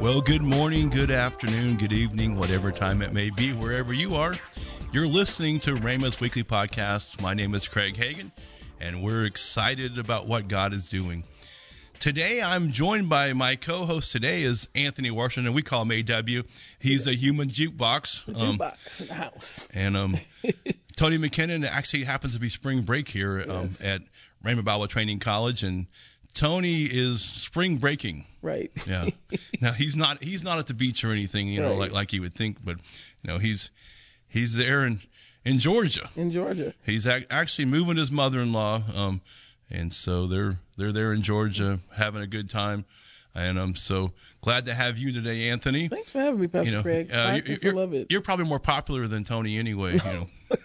Well, good morning, good afternoon, good evening, whatever time it may be, wherever you are. You're listening to Rhema's Weekly Podcast. My name is Craig Hagin, and we're excited about what God is doing. Today, I'm joined by my co-host. Today is Anthony Washington. We call him AW. He's a human jukebox. Um, jukebox in the house. And um, Tony McKinnon actually happens to be spring break here um, yes. at Rhema Bible Training College, and Tony is spring breaking. Right. Yeah. now he's not he's not at the beach or anything, you know, right. like like you would think, but you know he's he's there in in Georgia. In Georgia. He's ac- actually moving his mother-in-law, um, and so they're they're there in Georgia having a good time. And I'm so glad to have you today, Anthony. Thanks for having me, Pastor you know, Craig. Uh, you're, I love it. You're probably more popular than Tony anyway. You know.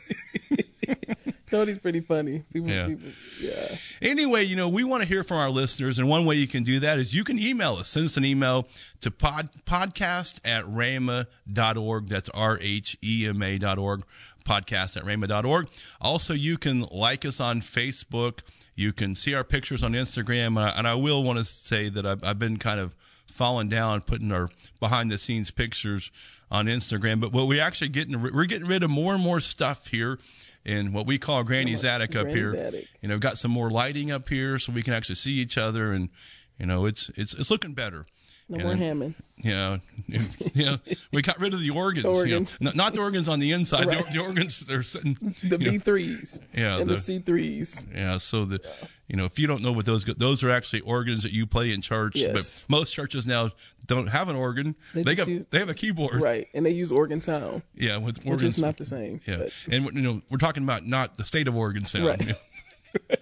Tony's pretty funny. People, yeah. People, yeah. Anyway, you know, we want to hear from our listeners, and one way you can do that is you can email us. Send us an email to pod, podcast at rhema.org. That's R H E M A dot org. Podcast at rhema.org. Also, you can like us on Facebook. You can see our pictures on Instagram. And I, and I will want to say that I've, I've been kind of falling down putting our behind the scenes pictures on Instagram. But what we actually getting, we're getting rid of more and more stuff here in what we call Granny's oh, attic up Granny's here. Attic. You know, got some more lighting up here so we can actually see each other, and you know, it's it's it's looking better. No and more Hammond. Yeah, you know, we got rid of the organs. The organs. You know, not the organs on the inside. Right. The, the, organs they're sitting. The B threes. Yeah, and the C threes. Yeah, so the yeah. you know if you don't know what those those are actually organs that you play in church. Yes. But most churches now don't have an organ. They, they got use, they have a keyboard. Right, and they use organ sound. Yeah, with organs, which is not the same. Yeah, but. and you know we're talking about not the state of organ sound. Right. You know?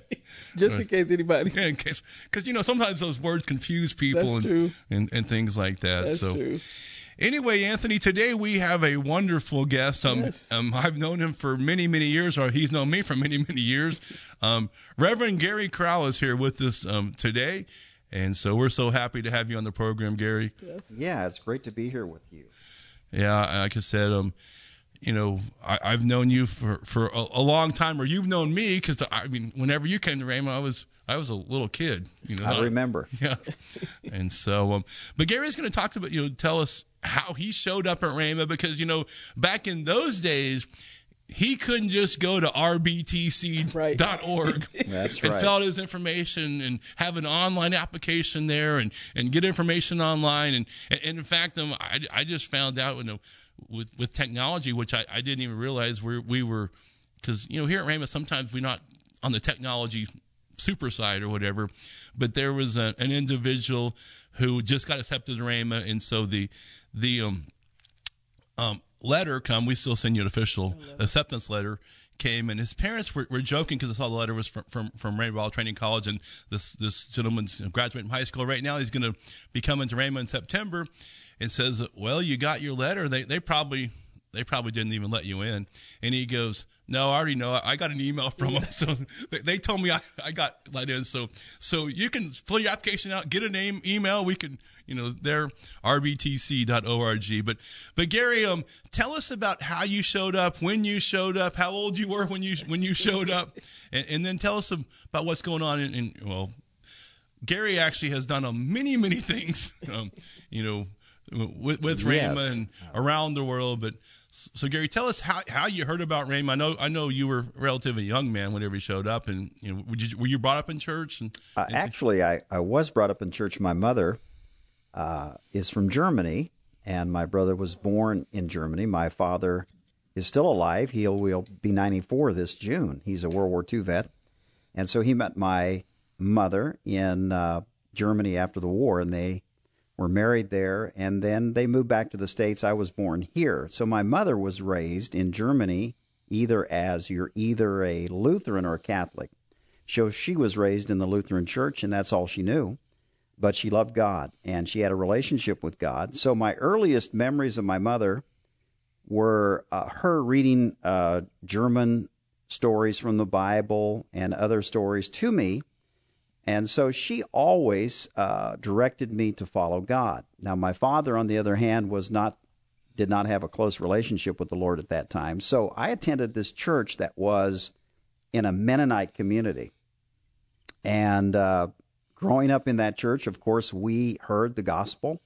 Just in case anybody. Yeah, in case, because you know sometimes those words confuse people and, and, and things like that. That's so. True. Anyway, Anthony, today we have a wonderful guest. Um, yes. um, I've known him for many, many years, or he's known me for many, many years. Um, Reverend Gary Crowell is here with us um, today, and so we're so happy to have you on the program, Gary. Yes. Yeah, it's great to be here with you. Yeah, like I said, um, you know, I, have known you for for a, a, long time, or you've known me because I mean, whenever you came to Rhema, I was I was a little kid. You know, I remember. Yeah, and so, um, but Gary's going to talk about you know tell us how he showed up at Rhema because you know back in those days he couldn't just go to rbtc.org right. That's and right. fill out his information and have an online application there and, and get information online. And, and, in fact, um, I, I just found out, you know, with with technology, which I, I didn't even realize we we were because you know here at Rhema sometimes we're not on the technology super side or whatever, but there was a, an individual who just got accepted to Rhema, and so the the um um letter come. We still send you an official acceptance letter came and his parents were, were joking because I saw the letter was from from, from Rainbow Training College and this this gentleman's graduating from high school right now. He's going to be coming to Rhema in September, and says, "Well, you got your letter. They they probably they probably didn't even let you in." And he goes, "No, I already know. I got an email from them, so they, they told me I, I got let in. So so you can fill your application out, get a name, email. We can." You know, they're rbtc.org. But, but Gary, um, tell us about how you showed up, when you showed up, how old you were when you when you showed up, and, and then tell us about what's going on in, in well, Gary actually has done a many, many things, um, you know, with, with yes. Rhema and around the world. But so, Gary, tell us how, how you heard about Rhema. I know I know you were a relatively young man whenever you showed up, and you know, you, were you brought up in church? And, uh, actually, I, I was brought up in church. My mother uh, is from Germany, and my brother was born in Germany. My father is still alive. He will be 94 this June. He's a World War II vet, and so he met my mother in uh, Germany after the war, and they were married there, and then they moved back to the States. I was born here. So my mother was raised in Germany either as you're either a Lutheran or a Catholic. So she was raised in the Lutheran church, and that's all she knew. But she loved God, and she had a relationship with God. So my earliest memories of my mother were uh, her reading uh, German stories from the Bible and other stories to me and so she always uh, directed me to follow God. Now, my father, on the other hand, was not did not have a close relationship with the Lord at that time. So I attended this church that was in a Mennonite community. And uh, growing up in that church, of course, we heard the gospel.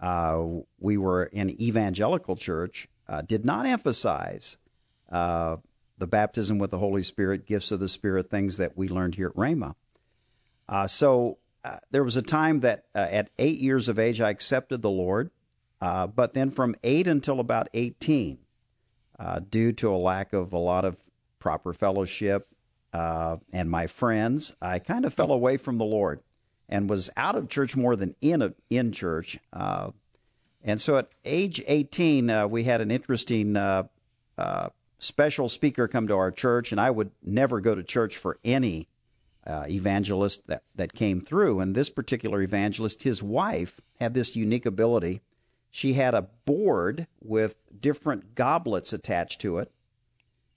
uh, we were an evangelical church, uh, did not emphasize uh, the baptism with the Holy Spirit, gifts of the Spirit, things that we learned here at Rhema. Uh, so uh, there was a time that uh, at eight years of age I accepted the Lord, uh, but then from eight until about 18, uh, due to a lack of a lot of proper fellowship uh, and my friends, I kind of fell away from the Lord and was out of church more than in a, in church. And so at age 18, uh, we had an interesting special speaker come to our church, and I would never go to church for any uh, evangelist that, that came through. And this particular evangelist, his wife, had this unique ability. She had a board with different goblets attached to it,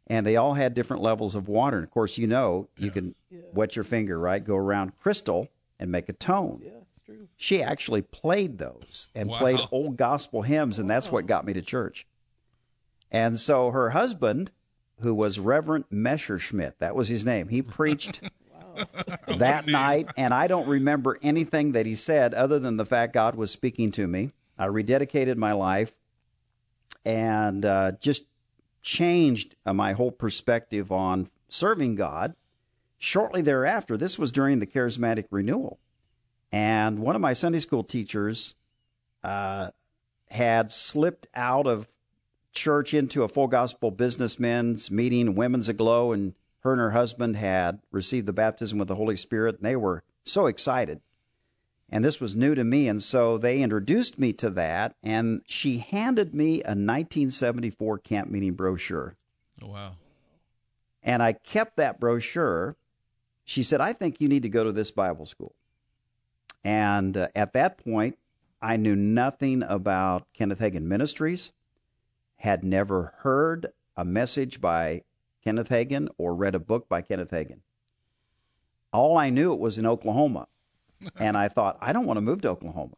and they all had different levels of water. And of course, you know, you can wet your finger, right? Go around crystal and make a tone. Yeah, it's true. She actually played those and Wow. played old gospel hymns, and that's what got me to church. And so her husband, who was Reverend Messerschmidt, that was his name, he preached that night, and I don't remember anything that he said other than the fact God was speaking to me. I rededicated my life and uh, just changed uh, my whole perspective on serving God. Shortly thereafter, this was during the charismatic renewal, and one of my Sunday school teachers uh, had slipped out of church into a full gospel businessmen's meeting, Women's Aglow, and her and her husband had received the baptism with the Holy Spirit, and they were so excited. And this was new to me, and so they introduced me to that, and she handed me a 1974 camp meeting brochure. Oh, wow. And I kept that brochure. She said, I think you need to go to this Bible school. And uh, at that point, I knew nothing about Kenneth Hagin Ministries, had never heard a message by Kenneth Hagin or read a book by Kenneth Hagin. All I knew it was in Oklahoma. and I thought, I don't want to move to Oklahoma.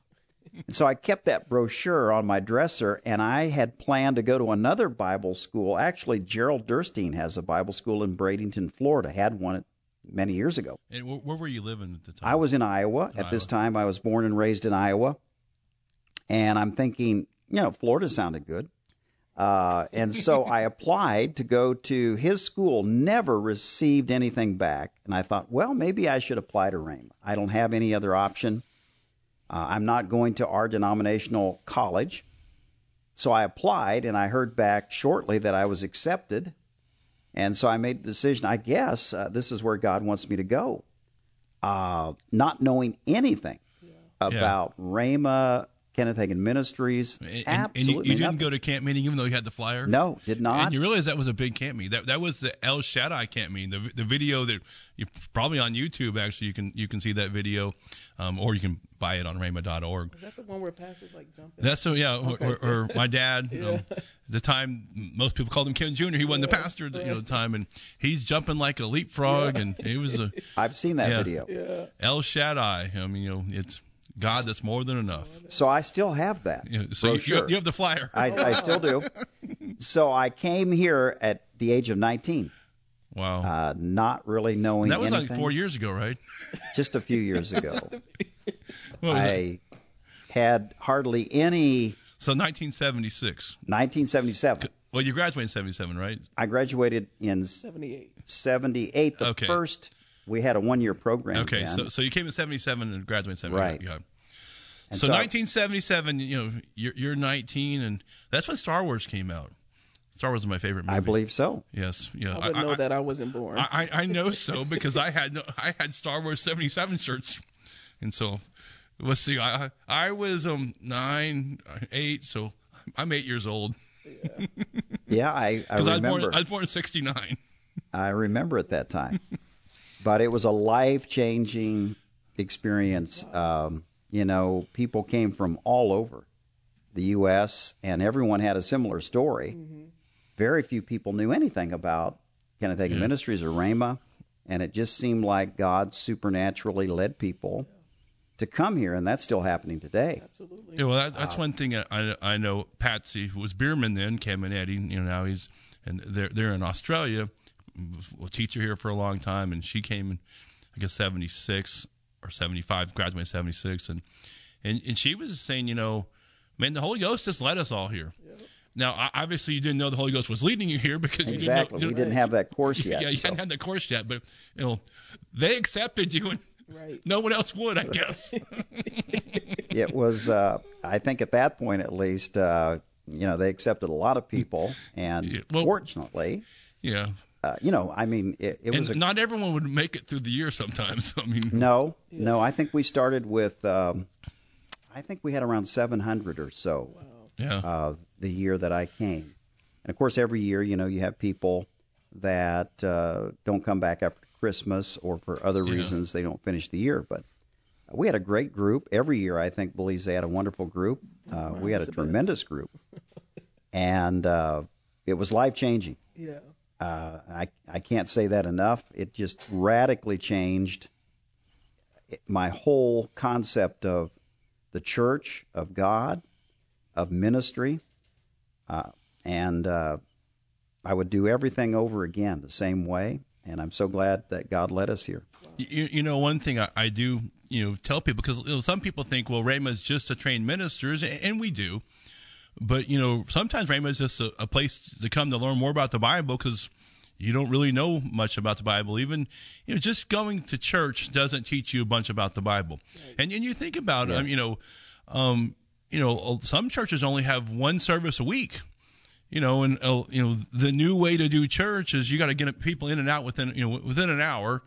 And so I kept that brochure on my dresser, and I had planned to go to another Bible school. Actually, Gerald Derstine has a Bible school in Bradenton, Florida, had one many years ago. And where, where were you living at the time? I was in Iowa at this time. I was born and raised in Iowa. And I'm thinking, you know, Florida sounded good. Uh, and so I applied to go to his school, never received anything back. And I thought, well, maybe I should apply to Rhema. I don't have any other option. Uh, I'm not going to our denominational college. So I applied and I heard back shortly that I was accepted. And so I made the decision, I guess uh, this is where God wants me to go. Uh, not knowing anything about Rhema, Kenneth Hagin Ministries. And, and- and absolutely you, you didn't go to camp meeting even though you had the flyer? No, did not. And you realize that was a big camp meeting. That that was the El Shaddai camp meeting. The the video that you probably on YouTube actually you can you can see that video, um, or you can buy it on Rhema.org. Is that the one where pastors like jumping? That's so yeah. Or, or, or my dad, um, at the time most people called him Ken Jr. He wasn't the pastor at the, you know, the time, and he's jumping like a leapfrog, and it was a I've seen that Yeah. video. yeah. El Shaddai. I mean, you know, it's God that's more than enough. So I still have that. You know, so you, you, have, you have the flyer. I, I still do. So I came here at the age of 19, wow. uh, not really knowing that was anything. like four years ago, right? Just a few years ago. What was it? I had hardly any. So 1976. 1977. Well, you graduated in 77, right? I graduated in 78. 78. The Okay. first, we had a one year program. Okay, then. so so you came in 77 and graduated in 78. Right. Yeah. And So, so 1977, you know, you're, you're 19, and that's when Star Wars came out. Star Wars is my favorite movie. I believe so. Yes. Yeah. I would know that I wasn't born. I, I, I know so because I had no, I had Star Wars 77 shirts, and so let's see. I I was um nine, eight, so I'm eight years old Yeah, I, I because I was remember. born I was born in 69. I remember at that time. But it was a life changing experience. Um, you know, people came from all over the U.S., and everyone had a similar story. Very few people knew anything about Kenneth Hagin Ministries or Rhema, and it just seemed like God supernaturally led people to come here, and that's still happening today. Absolutely. Yeah, well, that, that's one thing I, I I know. Patsy, who was Bierman then, Cameneti. You know, now he's and they're they're in Australia. A teacher here for a long time, and she came in, I guess, seventy six or seventy five, graduated seventy six, and and and she was saying, you know, man, the Holy Ghost just led us all here. Now, obviously, you didn't know the Holy Ghost was leading you here because you exactly. didn't know, we didn't have that course yet. Yeah, you so. hadn't had the course yet, but you know, they accepted you, and Right. no one else would, I guess. it was uh, i think at that point at least uh, you know they accepted a lot of people and Yeah, well- fortunately yeah, uh, you know i mean it, it was a not everyone would make it through the year. Sometimes, I mean, no no i think we started with um, i think we had around 700 or so yeah, uh, the year that i came and of course every year you know you have people that uh, don't come back after christmas or for other Yeah. reasons they don't finish the year but we had a great group every year i think believes they had a wonderful group uh, we had a That's the best. tremendous group and uh, it was life changing Yeah. Uh, I, I can't say that enough. It just radically changed my whole concept of the church, of God, of ministry. Uh, and uh, I would do everything over again the same way. And I'm so glad that God led us here. You, you know, one thing I, I do, you know, tell people because you know, some people think, well, Rhema is just to train ministers, and, and we do. But you know, sometimes Rhema is just a, a place to come to learn more about the Bible because you don't really know much about the Bible. Even you know, just going to church doesn't teach you a bunch about the Bible. And and you think about it, you know, um, you know, some churches only have one service a week you know, and uh, you know the new way to do church is you got to get people in and out within you know within an hour,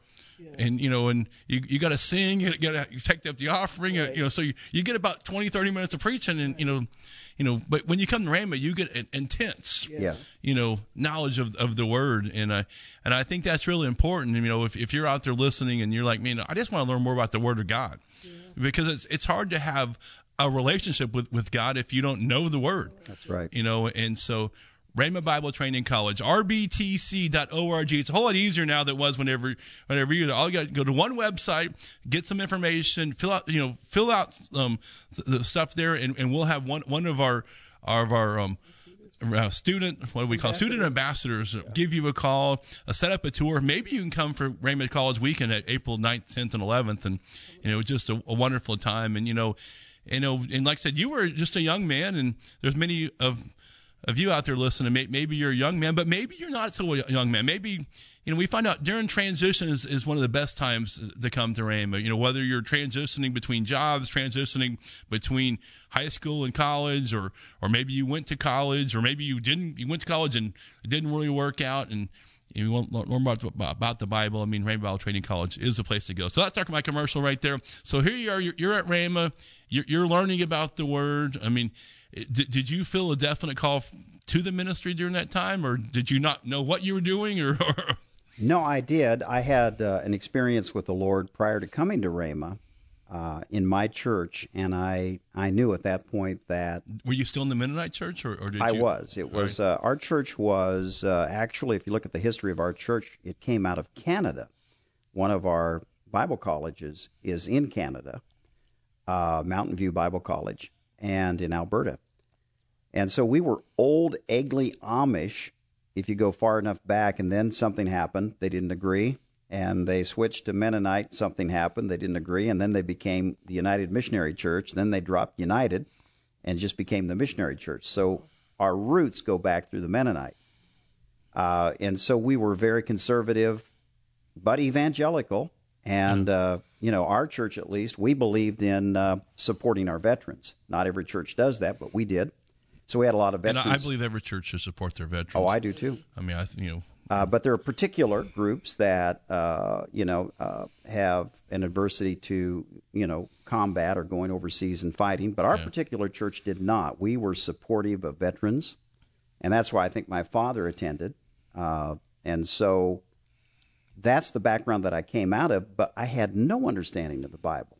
and you know, and you you got to sing, you got to take up the offering, uh, you know, so you, you get about 20, 30 minutes of preaching, and you know, you know, but when you come to Rhema, you get an intense, Yes. you know, knowledge of, of the word, and I and I think that's really important. You know, if if you're out there listening and you're like, man, I just want to learn more about the Word of God, because it's it's hard to have a relationship with with God if you don't know the Word. That's right. you know and so Rhema Bible Training College, rbtc.org. It's a whole lot easier now than it was whenever, whenever you all you got to go to one website, get some information, fill out, you know, fill out um, the, the stuff there, and, and we'll have one one of our of our um, uh, student, what do we call student ambassadors, give you a call, uh, set up a tour. Maybe you can come for Rhema College weekend at April 9th, 10th, and 11th. And, you know, just a, a wonderful time. And, you know, you know, and like I said, you were just a young man, and there's many of of you out there listening. Maybe you're a young man, but maybe you're not so a young man. Maybe you know we find out during transition is, is one of the best times to come to Rhema. You know whether you're transitioning between jobs, transitioning between high school and college, or or maybe you went to college, or maybe you didn't. You went to college and it didn't really work out, and you want to learn more about, about the Bible. I mean, Rhema Bible Training College is the place to go. So that's my commercial right there. So here you are. You're, you're at Rhema. You're, you're learning about the Word. I mean, did, did you feel a definite call to the ministry during that time, or did you not know what you were doing, or? or No, I did. I had uh, an experience with the Lord prior to coming to Rhema uh, in my church, and I, I knew at that point that were you still in the Mennonite church, or, or did I you? was. It was uh, our church was uh, actually, if you look at the history of our church, it came out of Canada. One of our Bible colleges is in Canada, uh, Mountain View Bible College, and in Alberta. And so we were old, Egly Amish. If you go far enough back, and then something happened, they didn't agree, and they switched to Mennonite. Something happened, they didn't agree, and then they became the United Missionary Church. Then they dropped United, and just became the missionary church. So our roots go back through the Mennonite. Uh, and so we were very conservative, but evangelical. And, uh, you know, our church at least, we believed in uh, supporting our veterans. Not every church does that, but we did. So we had a lot of veterans. I, I believe every church should support their veterans. oh, I do too. I mean, I th- you know, Uh, but there are particular groups that uh, you know uh, have an adversity to you know combat or going overseas and fighting. But our Yeah. particular church did not. We were supportive of veterans, and that's why I think my father attended. Uh, and so that's the background that I came out of. But I had no understanding of the Bible.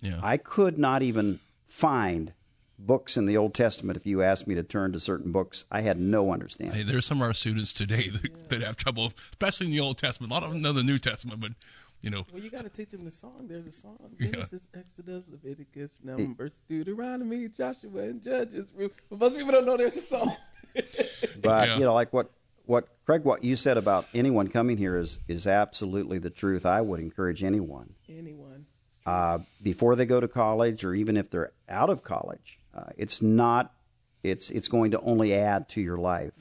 yeah. I could not even find books in the Old Testament if you asked me to turn to certain books. I had no understanding. Hey, there's some of our students today that, that have trouble, especially in the Old Testament. A lot of them know the New Testament, but you know, Well, you got to teach them the song. There's a song: Yeah. Genesis, Exodus, Leviticus, Numbers, Deuteronomy, Joshua, and Judges. But most people don't know there's a song. But Yeah. you know, like what what Craig, what you said about anyone coming here is is absolutely the truth. I would encourage anyone Anyone, uh, before they go to college, or even if they're out of college. Uh, it's not. It's it's going to only add to your life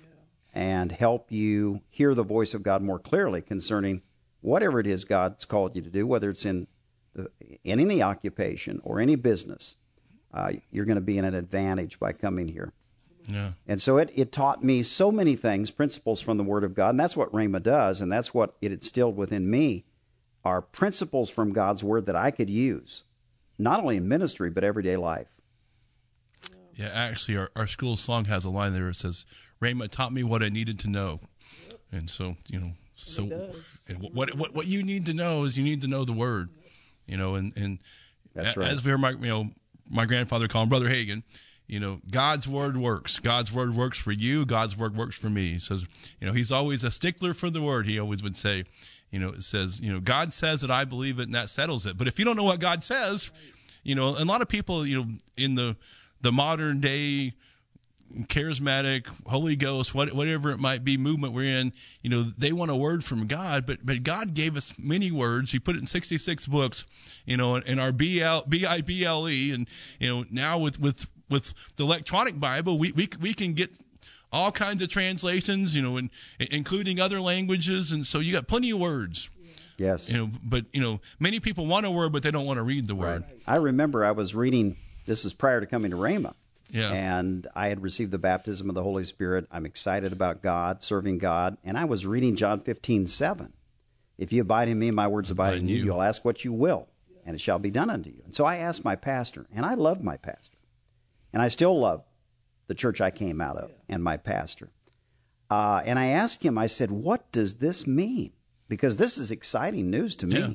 and help you hear the voice of God more clearly concerning whatever it is God's called you to do, whether it's in the, in any occupation or any business. Uh, you're going to be in an advantage by coming here. Yeah. And so it, it taught me so many things, principles from the Word of God, and that's what Rhema does, and that's what it instilled within me are principles from God's Word that I could use, not only in ministry but everyday life. Yeah, actually, our, our school song has a line there. It says, "Rhema taught me what I needed to know," and so you know, so and what what what you need to know is you need to know the Word, you know, and and That's right. as we heard my you know my grandfather call him Brother Hagin. You know, God's word works. God's word works for you. God's word works for me. He says, you know, he's always a stickler for the word. He always would say, you know, it says, you know, God says that I believe it and that settles it. But if you don't know what God says, you know, a lot of people, you know, in the the modern day charismatic, Holy Ghost, what, whatever it might be, movement we're in, you know, they want a word from God, but but God gave us many words. He put it in 66 books, you know, in our BL, B-I-B-L-E, E, and, you know, now with, with, with the electronic Bible, we, we, we can get all kinds of translations, you know, and including other languages. And so you got plenty of words, Yes. you know, but, you know, many people want a word, but they don't want to read the word. I remember I was reading, this is prior to coming to Rhema. Yeah. And I had received the baptism of the Holy Spirit. I'm excited about God, serving God. And I was reading John 15, 7. If you abide in me, my words abide in you, you. you'll ask what you will, and it shall be done unto you. And so I asked my pastor, and I loved my pastor. And I still love the church I came out of and my pastor. Uh, and I asked him, I said, What does this mean? Because this is exciting news to me. Yeah.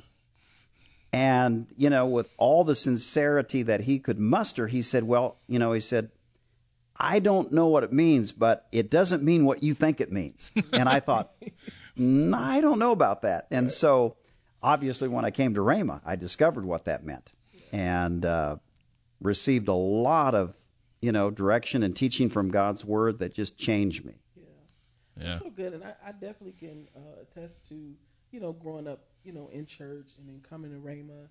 And, you know, with all the sincerity that he could muster, he said, Well, you know, he said, I don't know what it means, but it doesn't mean what you think it means. And I thought, "Mm, I don't know about that. And so, obviously, when I came to Rhema, I discovered what that meant and uh, received a lot of, you know, direction and teaching from God's word that just changed me. Yeah. so good, and I, I definitely can uh, attest to you know growing up you know in church and then coming to Rhema,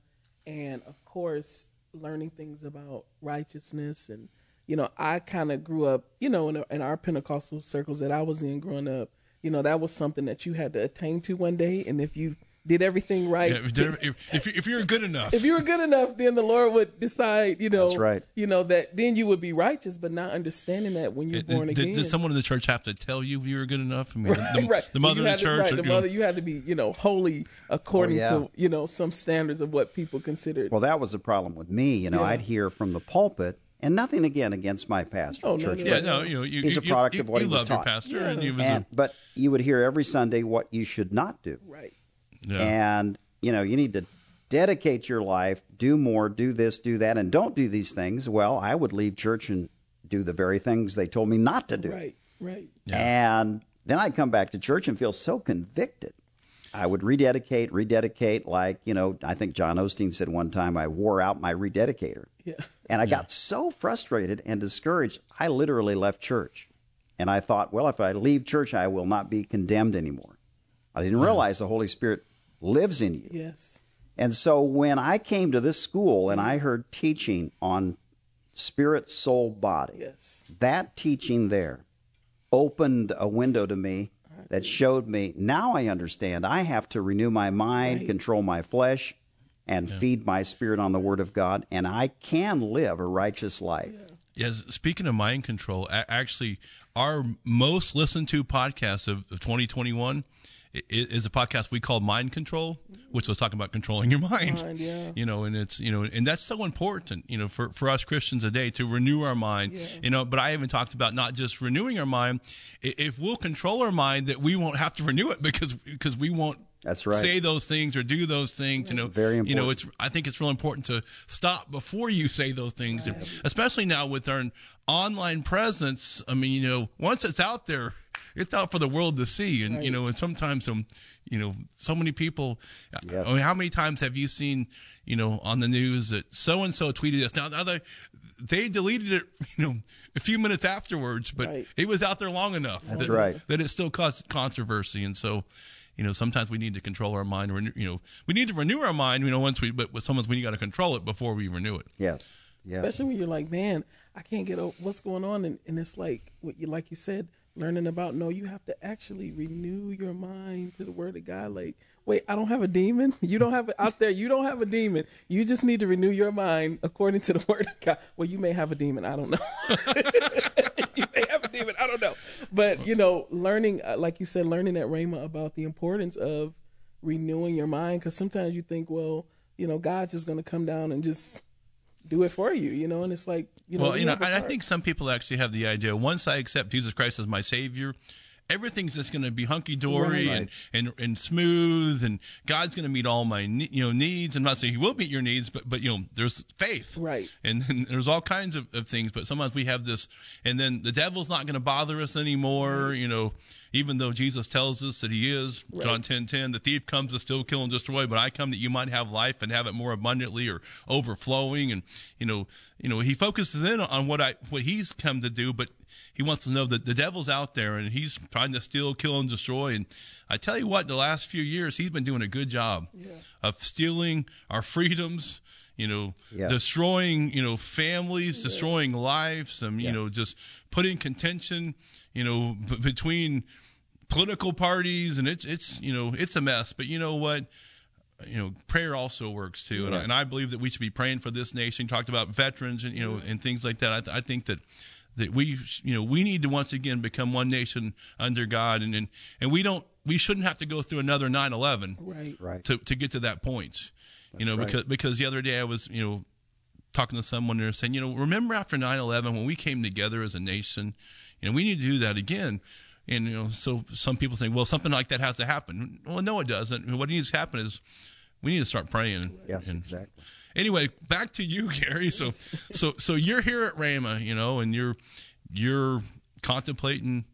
and of course learning things about righteousness and you know I kind of grew up you know in, in our Pentecostal circles that I was in growing up. You know that was something that you had to attain to one day, and if you did everything right, Yeah, if, if, if, you- if you're good enough, if you were good enough, then the Lord would decide, you know, That's right. you know that then you would be righteous, but not understanding that when you're Did, born did- again. did someone in the church have to tell you you were good enough? I mean, the, right. the mother You in had the to- church. right, or, the mother, you had to be, you know, holy according Oh, yeah. to, you know, some standards of what people considered. Well, that was the problem with me. You know, Yeah. I'd hear from the pulpit, and nothing again against my pastor, Oh, at no, church. no, yeah, but- no, you know, you, He's a product you, of what you he was loved your taught. pastor, Yeah. and he was a- but you would hear every Sunday what you should not do, right. Yeah. and you know you need to dedicate your life, do more, do this, do that, and don't do these things. Well, I would leave church and do the very things they told me not to do, Right. Right. and then I'd come back to church and feel so convicted. I would rededicate, rededicate, like you know. I think John Osteen said one time, "I wore out my rededicator." Yeah. And I got so frustrated and discouraged, I literally left church. And I thought, well, if I leave church, I will not be condemned anymore. I didn't realize the Holy Spirit lives in you. Yes. And so when I came to this school and I heard teaching on spirit, soul, body, Yes. that teaching there opened a window to me that showed me now I understand I have to renew my mind, Right. control my flesh, and feed my spirit on the Word of God, and I can live a righteous life. Yes, speaking of mind control, actually, our most listened to podcast of, of 2021 i- is a podcast we call Mind Control, which was talking about controlling your mind. Mind, yeah. You know, and it's you know, and that's so important, you know, for, for us Christians today to renew our mind. Yeah. You know, but I even talked about not just renewing our mind. If we'll control our mind, that we won't have to renew it because because we won't. That's right. Say those things or do those things. You know, Very important. You know, it's I think it's real important to stop before you say those things, and especially now with our online presence. I mean, you know, once it's out there, it's out for the world to see, and you know, and sometimes um, you know, so many people. Yes. I mean, how many times have you seen, you know, on the news that so and so tweeted this? Now, now they they deleted it, you know, a few minutes afterwards, but Right. it was out there long enough. That's that, right. That it still caused controversy, and so. you know, sometimes we need to control our mind. Renew, you know, we need to renew our mind. You know, once we, but with someone's we got to control it before we renew it. Yes. Yes. especially when you're like, man, I can't get over what's going on, and, and it's like what you like you said, learning about. No, you have to actually renew your mind to the Word of God. Like, wait, I don't have a demon. You don't have it out there. You don't have a demon. You just need to renew your mind according to the Word of God. Well, you may have a demon. I don't know. you may have a demon. I don't know. But you know, learning, uh, like you said, learning at Rhema about the importance of renewing your mind, because sometimes you think, well, you know, God's just going to come down and just do it for you, you know, and it's like, you know, Well, you know, and I think some people actually have the idea once I accept Jesus Christ as my Savior, everything's just going to be hunky dory Right. and, and and smooth, and God's going to meet all my you know needs. I'm not saying He will meet your needs, but but you know, there's faith, Right. And then there's all kinds of, of things. But sometimes we have this, and then the devil's not going to bother us anymore. You know, even though Jesus tells us that He is John ten ten, the thief comes to steal, kill, and destroy, but I come that you might have life and have it more abundantly or overflowing. And you know, you know, He focuses in on what I what He's come to do, but He wants to know that the devil's out there and he's trying to steal, kill, and destroy. And I tell you what, the last few years he's been doing a good job of stealing our freedoms. You know, Yes. destroying you know families, destroying lives. You Yes. know, just putting contention. You know, b- between political parties, and it's it's you know it's a mess. But you know what? you know, prayer also works too, and, I, and I believe that we should be praying for this nation. Talked about veterans and you know and things like that. I, th- I think that that we you know we need to once again become one nation under God, and and, and we don't we shouldn't have to go through another 9-11 right. Right. to to get to that point. you know, right. because because the other day I was you know talking to someone and they're saying, you know, remember after 9-11 when we came together as a nation, you know, we need to do that again. And, you know, so some people think, well, something like that has to happen. Well, no, it doesn't. What needs to happen is we need to start praying. Yes, And- exactly. Anyway, back to you, Gary. So, so, so you're here at Rhema, you know, and you're, you're contemplating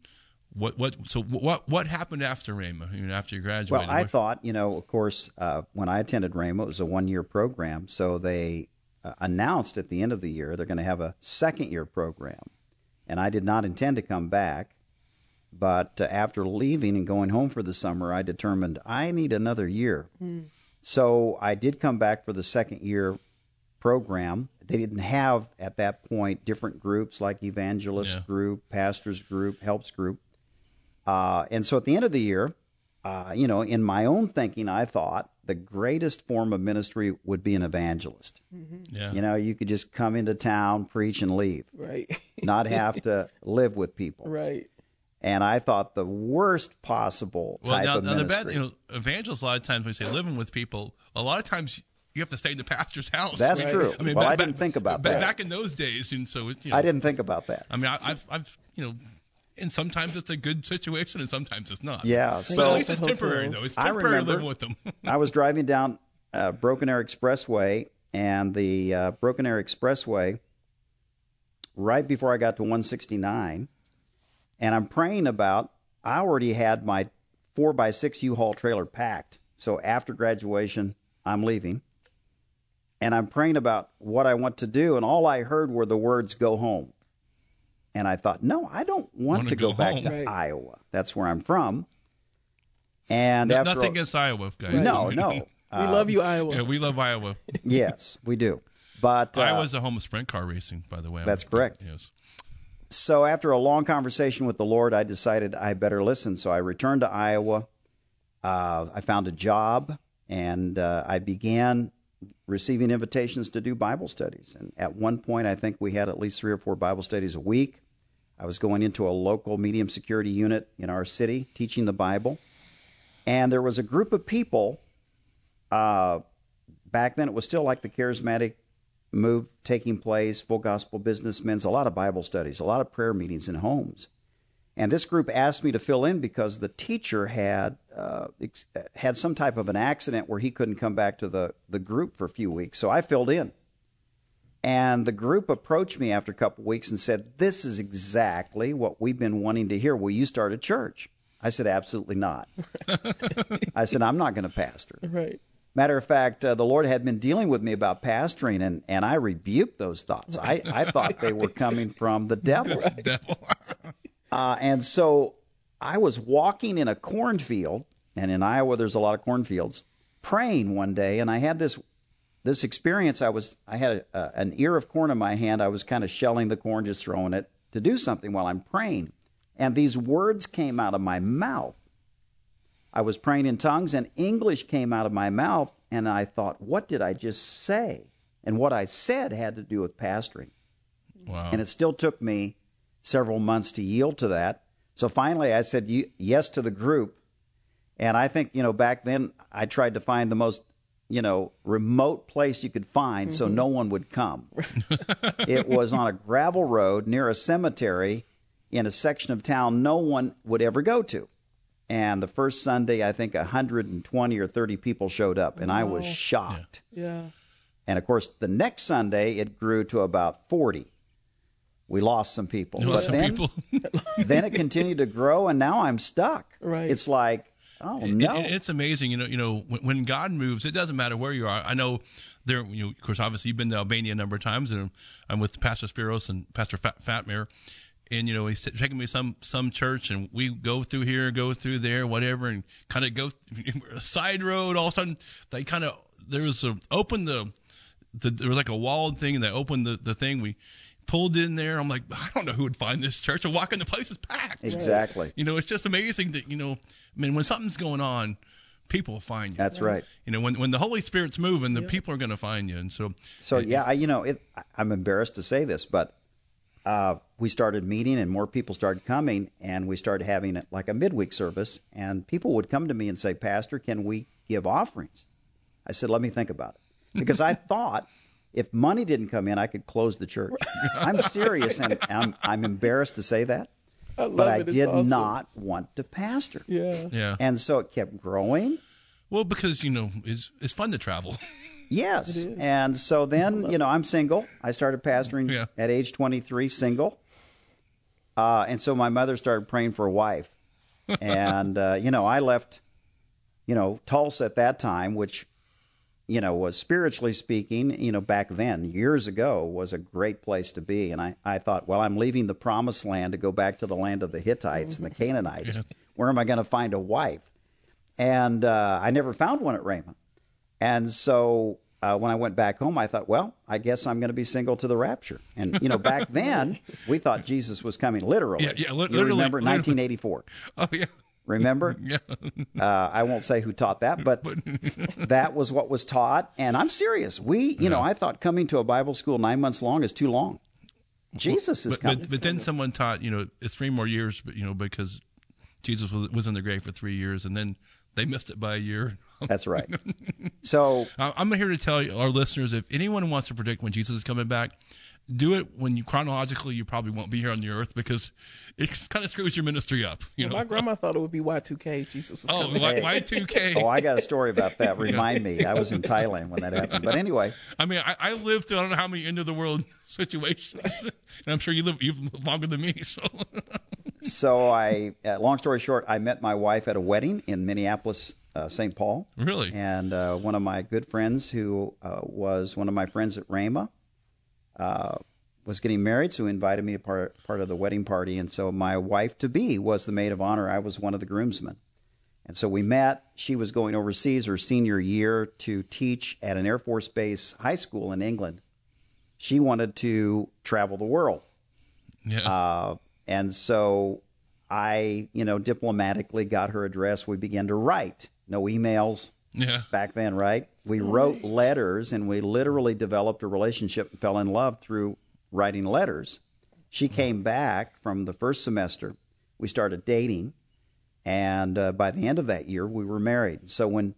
what, what, so what, what happened after Rhema, you know, after you graduated? Well, I thought, you know, of course, uh, when I attended Rhema, it was a one year program. So they uh, announced at the end of the year they're going to have a second year program. And I did not intend to come back. But uh, after leaving and going home for the summer, I determined I need another year. So I did come back for the second year program. They didn't have at that point different groups like evangelist Yeah. group, pastors group, helps group. Uh, and so at the end of the year, uh, you know, in my own thinking, I thought the greatest form of ministry would be an evangelist. yeah. You know, you could just come into town, preach, and leave, Right. not have to live with people. right. And I thought the worst possible Well, type now, of now the bad, you know, evangelists. A lot of times when we say living with people, a lot of times you have to stay in the pastor's house. That's Right. true. I mean, well, ba- I didn't ba- think about ba- that. Back in those days, and so it, you know, I didn't think about that. I mean, I, I've, I've, you know, and sometimes it's a good situation, and sometimes it's not. Yeah, but so- at least it's temporary, though. It's I temporary remember- living with them. I was driving down uh, Broken Arrow Expressway, and the uh, Broken Arrow Expressway, right before I got to 169, and I'm praying about. I already had my four by six U-Haul trailer packed, so after graduation, I'm leaving, and I'm praying about what I want to do, and all I heard were the words "Go home," and I thought, no, I don't want Wanna to go, go back home. to Right. Iowa. That's where I'm from. And No- after Nothing a- against Iowa, guys. no, no. We love you, Iowa. Yeah, we love Iowa. yes, we do. But uh, Iowa's the home of sprint car racing, by the way. That's correct. Yes. So after a long conversation with the Lord, I decided I better listen. So I returned to Iowa. Uh, I found a job, and uh, I began receiving invitations to do Bible studies. And at one point, I think we had at least three or four Bible studies a week. I was going into a local medium security unit in our city teaching the Bible. And there was a group of people. Uh, back then, it was still like the charismatic move taking place, full gospel businessmen's, a lot of Bible studies, a lot of prayer meetings in homes. And this group asked me to fill in because the teacher had uh, ex- had some type of an accident where he couldn't come back to the, the group for a few weeks. So I filled in. And the group approached me after a couple weeks and said, This is exactly what we've been wanting to hear. Will you start a church? I said, Absolutely not. I said, I'm not going to pastor. right. Matter of fact, uh, the Lord had been dealing with me about pastoring, and, and I rebuked those thoughts. I, I thought they were coming from the devil. Devil. Uh, and so I was walking in a cornfield and in Iowa there's a lot of cornfields. Praying one day, and I had this this experience. I was I had a, an ear of corn in my hand. I was kind of shelling the corn, just throwing it to do something while I'm praying, and these words came out of my mouth. I was praying in tongues, and English came out of my mouth, and I thought, what did I just say? And what I said had to do with pastoring. Wow. And it still took me several months to yield to that. So finally, I said yes to the group. And I think, you know, back then I tried to find the most, you know, remote place you could find mm-hmm. so no one would come. it was on a gravel road near a cemetery in a section of town no one would ever go to. And the first Sunday, I think 120 or 30 people showed up, and wow. I was shocked. Yeah. yeah. And of course, the next Sunday, it grew to about 40 we lost some people. You but some then, people. then it continued to grow, and now I'm stuck. Right. It's like, oh no. It, it, it's amazing, you know. You know, when, when, God moves, it doesn't matter where you are. I know there. You know, of course, obviously, you've been to Albania a number of times, and I'm with Pastor Spiros and Pastor Fat, Fatmir. And you know he's taking me some some church, and we go through here, go through there, whatever, and kind of go side road. All of a sudden, they kind of there was a open the, the there was like a walled thing, and they opened the the thing. We pulled in there. I'm like, I don't know who would find this church. I walk in, the place is packed. Exactly. You know, it's just amazing that you know, I mean, when something's going on, people will find you. That's right. You know, when when the Holy Spirit's moving, the yeah. people are going to find you. And so, so it, yeah, I, you know, it, I'm embarrassed to say this, but uh, we started meeting, and more people started coming, and we started having it like a midweek service, and people would come to me and say, Pastor, can we give offerings? I said, let me think about it, because I thought if money didn't come in, I could close the church. I'm serious, and I'm, I'm embarrassed to say that. I but I did awesome. not want to pastor. Yeah. Yeah. And so it kept growing. Well, because, you know, it's, it's fun to travel. Yes. And so then, you know, I'm single. I started pastoring yeah. at age 23, single. Uh, and so my mother started praying for a wife. and, uh, you know, I left, you know, Tulsa at that time, which you know, was spiritually speaking, you know, back then, years ago, was a great place to be. And I, I thought, well, I'm leaving the promised land to go back to the land of the Hittites and the mm-hmm. Canaanites. Yeah. Where am I going to find a wife? And uh, I never found one at Rhema. And so uh, when I went back home, I thought, well, I guess I'm going to be single to the rapture. And you know, back then we thought Jesus was coming literally. Yeah, yeah, li- you literally. Remember 1984? Oh yeah. Remember? yeah. Uh, I won't say who taught that, but that was what was taught. And I'm serious. We, you yeah. know, I thought coming to a Bible school nine months long is too long. Jesus is but, coming. But, but then someone taught, you know, it's three more years, but you know, because Jesus was, was in the grave for three years, and then they missed it by a year. That's right. So I'm here to tell our listeners if anyone wants to predict when Jesus is coming back, do it when you chronologically you probably won't be here on the earth because it kind of screws your ministry up. You well, know, my grandma thought it would be Y2K. Jesus was oh, coming. Y two K. Oh, I got a story about that. Remind me. I was in Thailand when that happened. But anyway, I mean, I, I lived through I don't know how many end of the world situations, and I'm sure you live even longer than me. So, so I, uh, long story short, I met my wife at a wedding in Minneapolis, uh, St. Paul. Really? And uh, one of my good friends, who uh, was one of my friends at Rhema, uh, was getting married, so he invited me to part part of the wedding party, and so my wife to be was the maid of honor. I was one of the groomsmen, and so we met. She was going overseas her senior year to teach at an Air Force base high school in England. She wanted to travel the world, yeah, uh, and so I, you know, diplomatically got her address. We began to write. No emails, yeah. back then, right? We wrote letters and we literally developed a relationship and fell in love through writing letters. She came back from the first semester. We started dating, and uh, by the end of that year, we were married. So when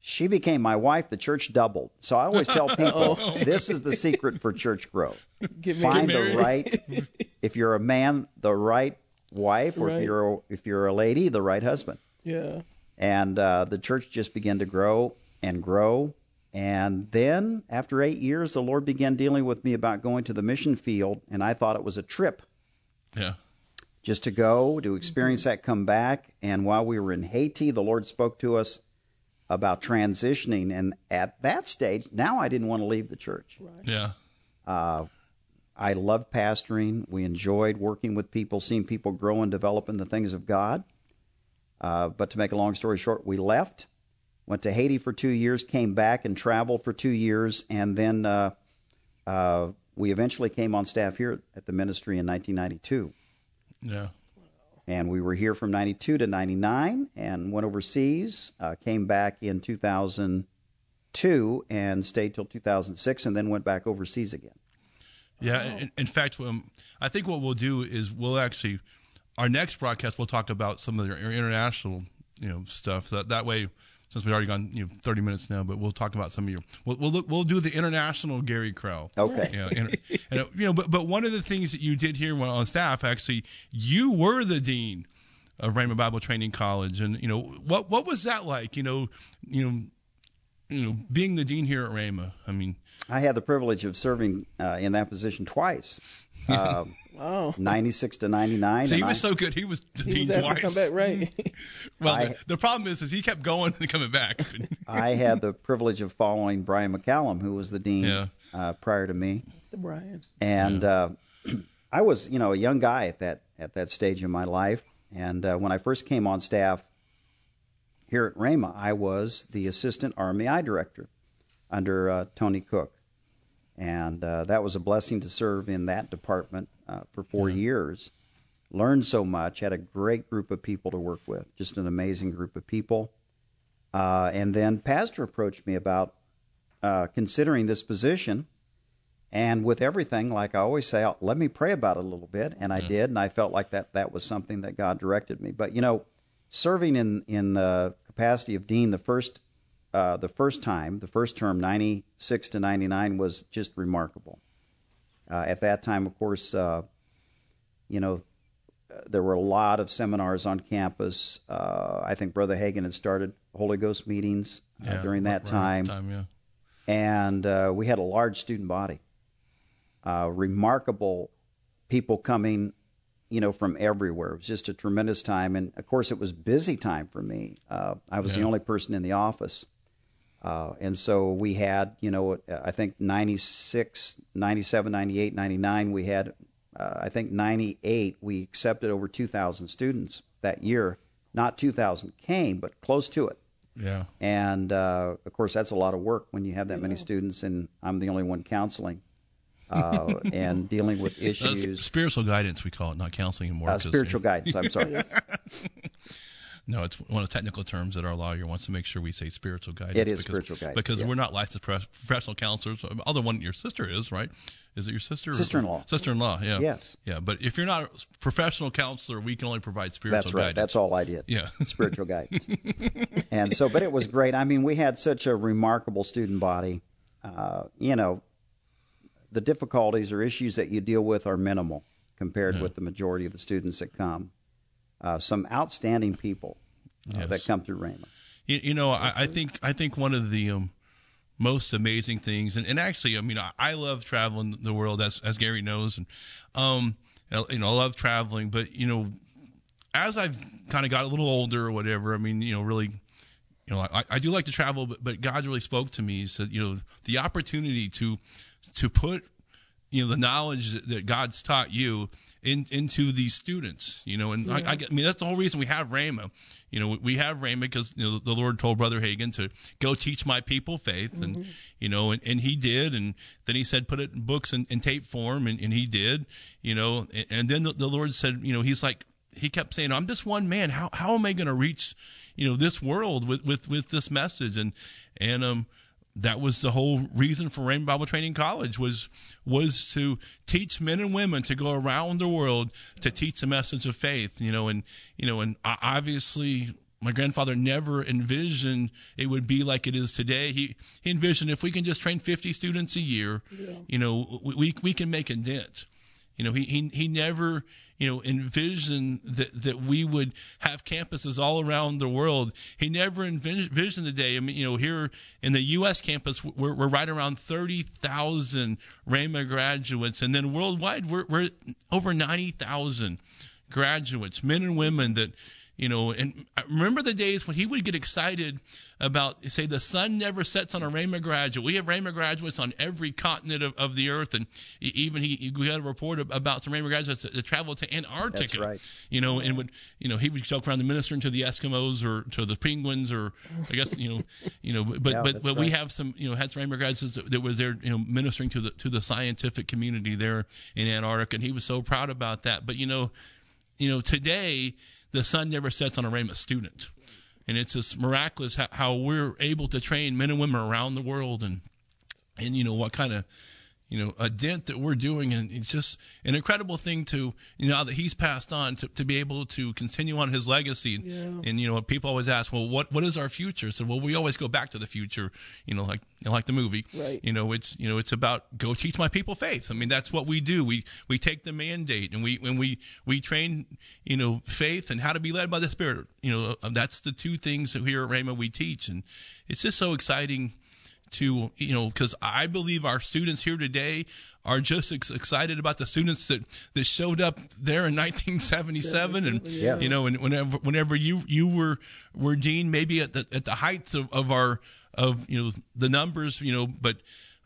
she became my wife, the church doubled. So I always tell people oh. this is the secret for church growth. Get Find the right. If you're a man, the right wife, or right. if you're a, if you're a lady, the right husband. Yeah. And uh, the church just began to grow and grow and then, after eight years, the Lord began dealing with me about going to the mission field, and I thought it was a trip. Yeah. Just to go, to experience mm-hmm. that, come back. And while we were in Haiti, the Lord spoke to us about transitioning. And at that stage, now I didn't want to leave the church. Right. Yeah. Uh, I loved pastoring. We enjoyed working with people, seeing people grow and develop in the things of God. Uh, but to make a long story short, we left, went to Haiti for two years, came back and traveled for two years, and then uh, uh, we eventually came on staff here at the ministry in 1992. Yeah. And we were here from 92 to 99 and went overseas, uh, came back in 2002 and stayed till 2006 and then went back overseas again. Yeah. In, in fact, um, I think what we'll do is we'll actually, our next broadcast, we'll talk about some of the international, you know, stuff. That that way, since we've already gone you know 30 minutes now, but we'll talk about some of your. We'll we'll, look, we'll do the international Gary Crow. Okay. Yeah, and, and, you know, but but one of the things that you did here on staff, actually, you were the dean of Rhema Bible Training College, and you know what what was that like? You know, you know, you know, being the dean here at Rhema. I mean, I had the privilege of serving uh, in that position twice. Uh, Wow. 96 to 99. so he was I- so good. He was the He dean was asked to twice. come back, right? Well, I- the, the problem is, is he kept going and coming back. I had the privilege of following Brian McCallum, who was the dean Yeah. uh, prior to me. Mr. Brian. and uh, I was, you know, a young guy at that at that stage in my life. And uh, when I first came on staff here at Rhema, I was the assistant RMI director under uh, Tony Cook, and uh, that was a blessing to serve in that department uh, for four years. Learned so much, had a great group of people to work with, just an amazing group of people. Uh, and then Pastor approached me about uh, considering this position. And with everything, like I always say, I'll- let me pray about it a little bit, and I did, and I felt like that that was something that God directed me. But you know, serving in in uh, capacity of dean the first uh, the first time, the first term, ninety six to ninety nine, was just remarkable. Uh, at that time, of course, uh, you know, there were a lot of seminars on campus. Uh, I think Brother Hagin had started Holy Ghost meetings uh, Yeah, during that right time time, yeah. and uh, we had a large student body. Uh, remarkable people coming, you know, from everywhere. It was just a tremendous time, and of course, it was busy time for me. Uh, I was the only person in the office, uh, and so we had, you know, I think 96, 97, 98, 99, we had, uh, I think 98, we accepted over 2,000 students that year. Not 2,000 came, but close to it. Yeah. And uh, of course, that's a lot of work when you have that many students, and I'm the only one counseling uh, and dealing with That's issues. spiritual guidance, we call it, not counseling anymore. Uh, 'cause- spiritual guidance. I'm sorry. No, it's one of the technical terms that our lawyer wants to make sure we say spiritual guidance. It is spiritual guidance, Because yeah. we're not licensed professional counselors. Other one, your sister is, right? Is it your sister? or- Sister-in-law. Sister-in-law, yeah. Yes. Yeah, but if you're not a professional counselor, we can only provide spiritual That's right. guidance. That's all I did. Yeah. spiritual guidance. and so, but it was great. I mean, we had such a remarkable student body. Uh, you know, the difficulties or issues that you deal with are minimal compared with the majority of the students that come. Uh, some outstanding people uh, Yes. that come through Rhema. You, you know, I, I think I think one of the um, most amazing things, and, and actually, I mean, I, I love traveling the world, as as Gary knows, and um, you know, I love traveling. But you know, as I've kind of got a little older or whatever, I mean, you know, really, you know, I, I do like to travel, but, but God really spoke to me. He said, you know, the opportunity to to put you know the knowledge that, that God's taught you in, into these students, you know, and I, I, I mean that's the whole reason we have Rhema. You know, we- have Rhema because you know the Lord told Brother Hagin to go teach my people faith, and you know, and, and he did, and then he said put it in books and, and tape form, and, and he did, you know, and, and then the, the Lord said, you know, he's like he kept saying, I'm just one man. How how am I going to reach, you know, this world with with with this message? And and um that was the whole reason for Rhema Bible Training College was was to teach men and women to go around the world to teach the message of faith. You know, and you know, and obviously. My grandfather never envisioned it would be like it is today. He he envisioned if we can just train 50 students a year, you know, we, we we can make a dent. You know, he he he never you know envisioned that that we would have campuses all around the world. He never envisioned the day. I mean, you know, here in the U.S. campus, we're we're right around thirty thousand Rhema graduates, and then worldwide, we're we're over ninety thousand graduates, men and women that you know, and I remember the days when he would get excited about, say, the sun never sets on a Rhema graduate. We have Rhema graduates on every continent of, of the earth, and even he, we had a report about some Rhema graduates that, that traveled to Antarctica. That's right. You know, and would you know he would joke around the ministering to the Eskimos or to the penguins or I guess you know you know, but Yeah, but but we have some you know had some Rhema graduates that, that was there you know ministering to the to the scientific community there in Antarctica, and he was so proud about that. But you know, you know today the sun never sets on a Rhema student, and it's just miraculous how, how we're able to train men and women around the world and and you know what kind of you know a dent that we're doing and it's just an incredible thing to you know that he's passed on to, to be able to continue on his legacy. And, Yeah. and you know people always ask well what what is our future? So well we always go back to the future you know like like the movie. Right. you know it's you know it's about go teach my people faith. I mean that's what we do. We we take the mandate and we when we we train you know faith and how to be led by the spirit. You know that's the two things that here at Rhema we teach and it's just so exciting to you know because I believe our students here today are just ex- excited about the students that that showed up there in 1977 and Yeah. you know and whenever whenever you you were were dean maybe at the at the heights of, of our of you know the numbers you know but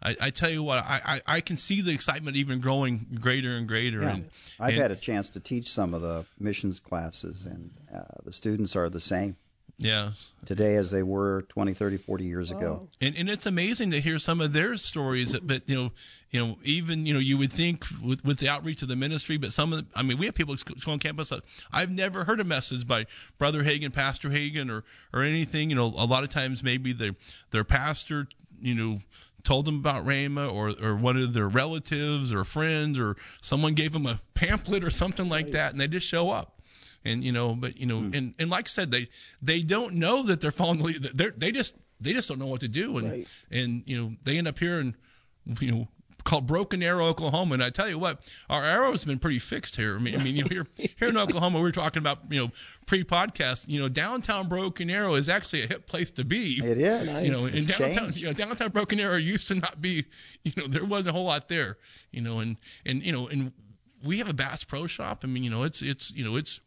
I, I tell you what I, I I can see the excitement even growing greater and greater Yeah. and I've and- had a chance to teach some of the missions classes, and uh, the students are the same yeah today as they were 20, 30, 40 years ago. and and it's amazing to hear some of their stories. But you know, you know, even you know, you would think with, with the outreach of the ministry, but some of, the, I mean, we have people who on campus. That I've never heard a message by Brother Hagin, Pastor Hagin, or or anything. You know, a lot of times maybe their their pastor, you know. Told them about Rhema, or or one of their relatives or friends, or someone gave them a pamphlet or something like that, and they just show up and you know but you know and, and like i said they they don't know that they're falling they they just they just don't know what to do and Right. and you know they end up here in you know called broken arrow oklahoma and i tell you what our arrow's been pretty fixed here i mean, I mean you know here, here in oklahoma we were talking about you know pre-podcast you know downtown broken arrow is actually a hip place to be It is. you know, in downtown, you know, downtown Broken Arrow used to not be, you know, there wasn't a whole lot there, you know, and and you know, and we have a Bass Pro Shop. I mean, you know, it's it's you know, it's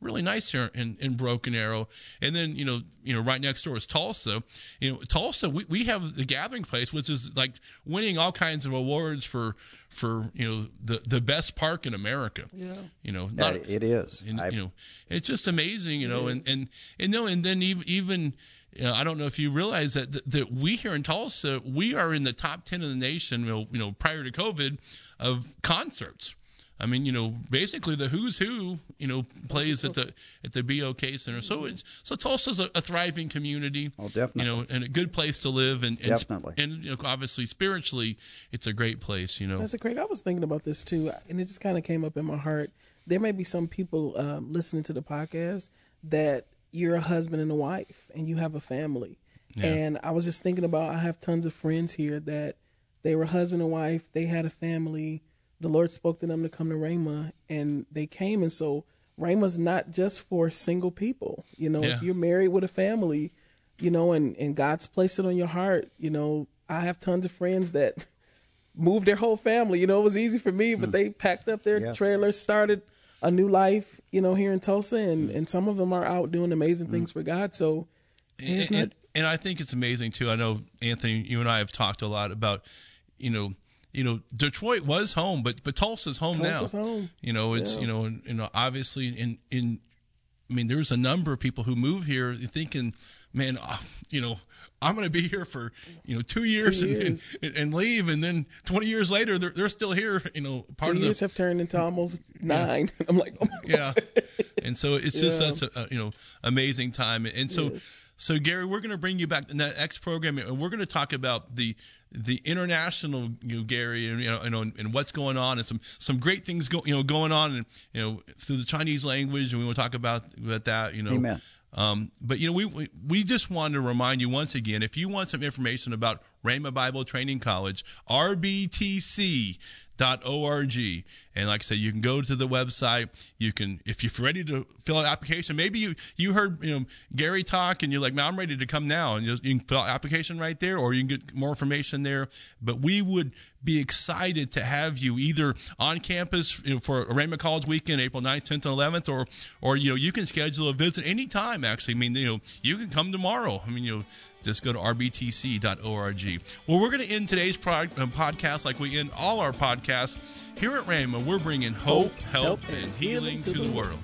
really nice here in, in Broken Arrow, and then you know, you know, right next door is Tulsa. You know, Tulsa, we, we have the Gathering Place, which is like winning all kinds of awards for for you know the the best park in America. Yeah. you know, not, it is. and you know it's just amazing you know and and and no and then even even you know, I don't know if you realize that, that that we here in Tulsa we are in the top 10 of the nation you know, you know prior to covid of concerts I mean, you know, basically the who's who, you know, plays at the at the BOK Center. So it's so Tulsa's a, a thriving community. Oh, definitely. You know, and a good place to live, and and, Definitely. and you know, obviously spiritually, it's a great place. You know, That's a Craig. I was thinking about this too, and it just kind of came up in my heart. There may be some people um, listening to the podcast that you're a husband and a wife, and you have a family. And I was just thinking about I have tons of friends here that they were husband and wife. They had a family. The Lord spoke to them to come to Rhema, and they came. And so Rhema's not just for single people. You know, Yeah. if you're married with a family, you know, and and God's placed it on your heart. You know, I have tons of friends that moved their whole family. You know, it was easy for me, but hmm. they packed up their Yes. trailers, started a new life, you know, here in Tulsa, and, hmm. and some of them are out doing amazing hmm. things for God. So and, not and, and I think it's amazing too. I know Anthony, you and I have talked a lot about, you know, you know, Detroit was home, but but Tulsa's home Tulsa's now. home. You know, it's Yeah. you know, and, you know, obviously in in, I mean, there's a number of people who move here thinking, man, uh, you know. I'm going to be here for you know two years, and- years. And, and leave, and then 20 years later they're they're still here. You know, part two of years the have turned into almost nine. I'm like, oh my yeah and so it's just Yeah. such a, a you know amazing time and so Yes. so gary we're going to bring you back in that x program and we're going to talk about the the international you know, gary and you know, you know and what's going on and some some great things go, you know going on and you know through the chinese language and we want to talk about about that you know Amen. um, but you know, we, we we just wanted to remind you once again, if you want some information about Rhema Bible Training College, org. And like I said, you can go to the website. You can, if you're ready to fill out application, maybe you, you heard, you know, Gary talk and you're like, man, I'm ready to come now. And you, you can fill out application right there or you can get more information there. But we would be excited to have you either on campus you know, for Rhema College weekend, April 9th, 10th, and 11th, or, or, you know, you can schedule a visit anytime, actually. I mean, you know, you can come tomorrow. I mean, you know, just go to rbtc.org. Well, we're going to end today's um, podcast like we end all our podcasts. Here at Rhema, we're bringing hope, Hope, help, help, and and healing healing to to the the world.